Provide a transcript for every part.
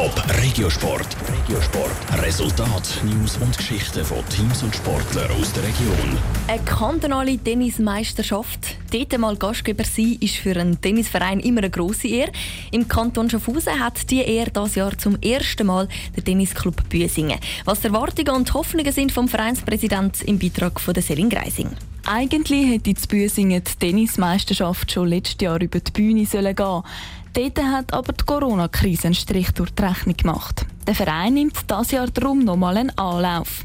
Top Regiosport. Regiosport. Resultat, News und Geschichten von Teams und Sportlern aus der Region. Eine kantonale Tennismeisterschaft. Dort mal Gastgeber sein, ist für einen Tennisverein immer eine grosse Ehre. Im Kanton Schaffhausen hat die Ehre dieses Jahr zum ersten Mal der Tennisclub Büsingen. Was die Erwartungen und Hoffnungen sind vom Vereinspräsident im Beitrag von der Selin Greising. Eigentlich hätte die Büsingen die Tennismeisterschaft schon letztes Jahr über die Bühne sollen gehen Dort hat aber die Corona-Krise einen Strich durch die Rechnung gemacht. Der Verein nimmt dieses Jahr darum nochmal einen Anlauf.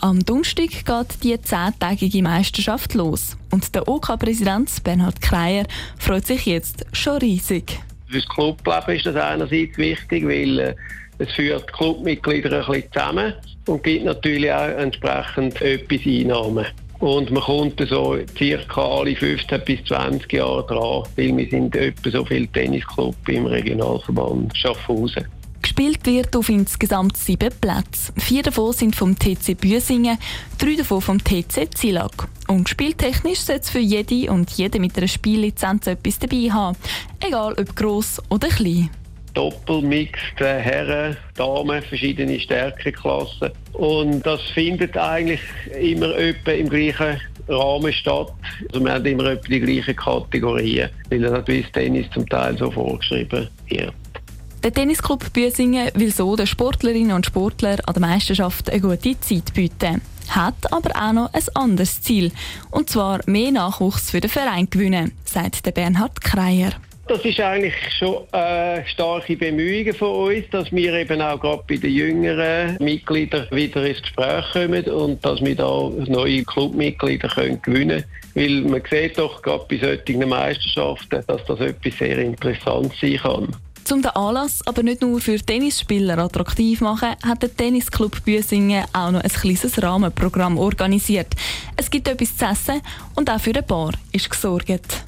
Am Donnerstag geht die zehntägige Meisterschaft los. Und der OK-Präsident Bernhard Kreier freut sich jetzt schon riesig. Für das Clubleben ist das einerseits wichtig, weil äh, es führt Clubmitglieder ein bisschen zusammen und gibt natürlich auch entsprechend etwas Einnahmen. Und man kommt so circa alle 15 bis 20 Jahre dran, weil wir sind etwa so viele Tennisclubs im Regionalverband Schaffhausen. Gespielt wird auf insgesamt sieben Plätzen. Vier davon sind vom TC Büsingen, drei davon vom TC Zillag. Und spieltechnisch sollte es für jede und jede mit einer Spiellizenz etwas dabei haben. Egal ob gross oder klein. Doppelmix, Herren, Damen, verschiedene Stärkeklassen. Und das findet eigentlich immer etwa im gleichen Rahmen statt. Also wir haben immer etwa die gleichen Kategorien, weil das Tennis zum Teil so vorgeschrieben wird. Der Tennisclub Büsingen will so den Sportlerinnen und Sportlern an der Meisterschaft eine gute Zeit bieten. Hat aber auch noch ein anderes Ziel. Und zwar mehr Nachwuchs für den Verein gewinnen, sagt Bernhard Kreier. Das ist eigentlich schon äh, starke Bemühungen von uns, dass wir eben auch gerade bei den jüngeren Mitgliedern wieder ins Gespräch kommen und dass wir da neue Clubmitglieder gewinnen können. Weil man sieht doch gerade bei solchen Meisterschaften, dass das etwas sehr interessant sein kann. Um den Anlass aber nicht nur für Tennisspieler attraktiv zu machen, hat der Tennisclub Büsingen auch noch ein kleines Rahmenprogramm organisiert. Es gibt etwas zu essen und auch für ein Bar ist gesorgt.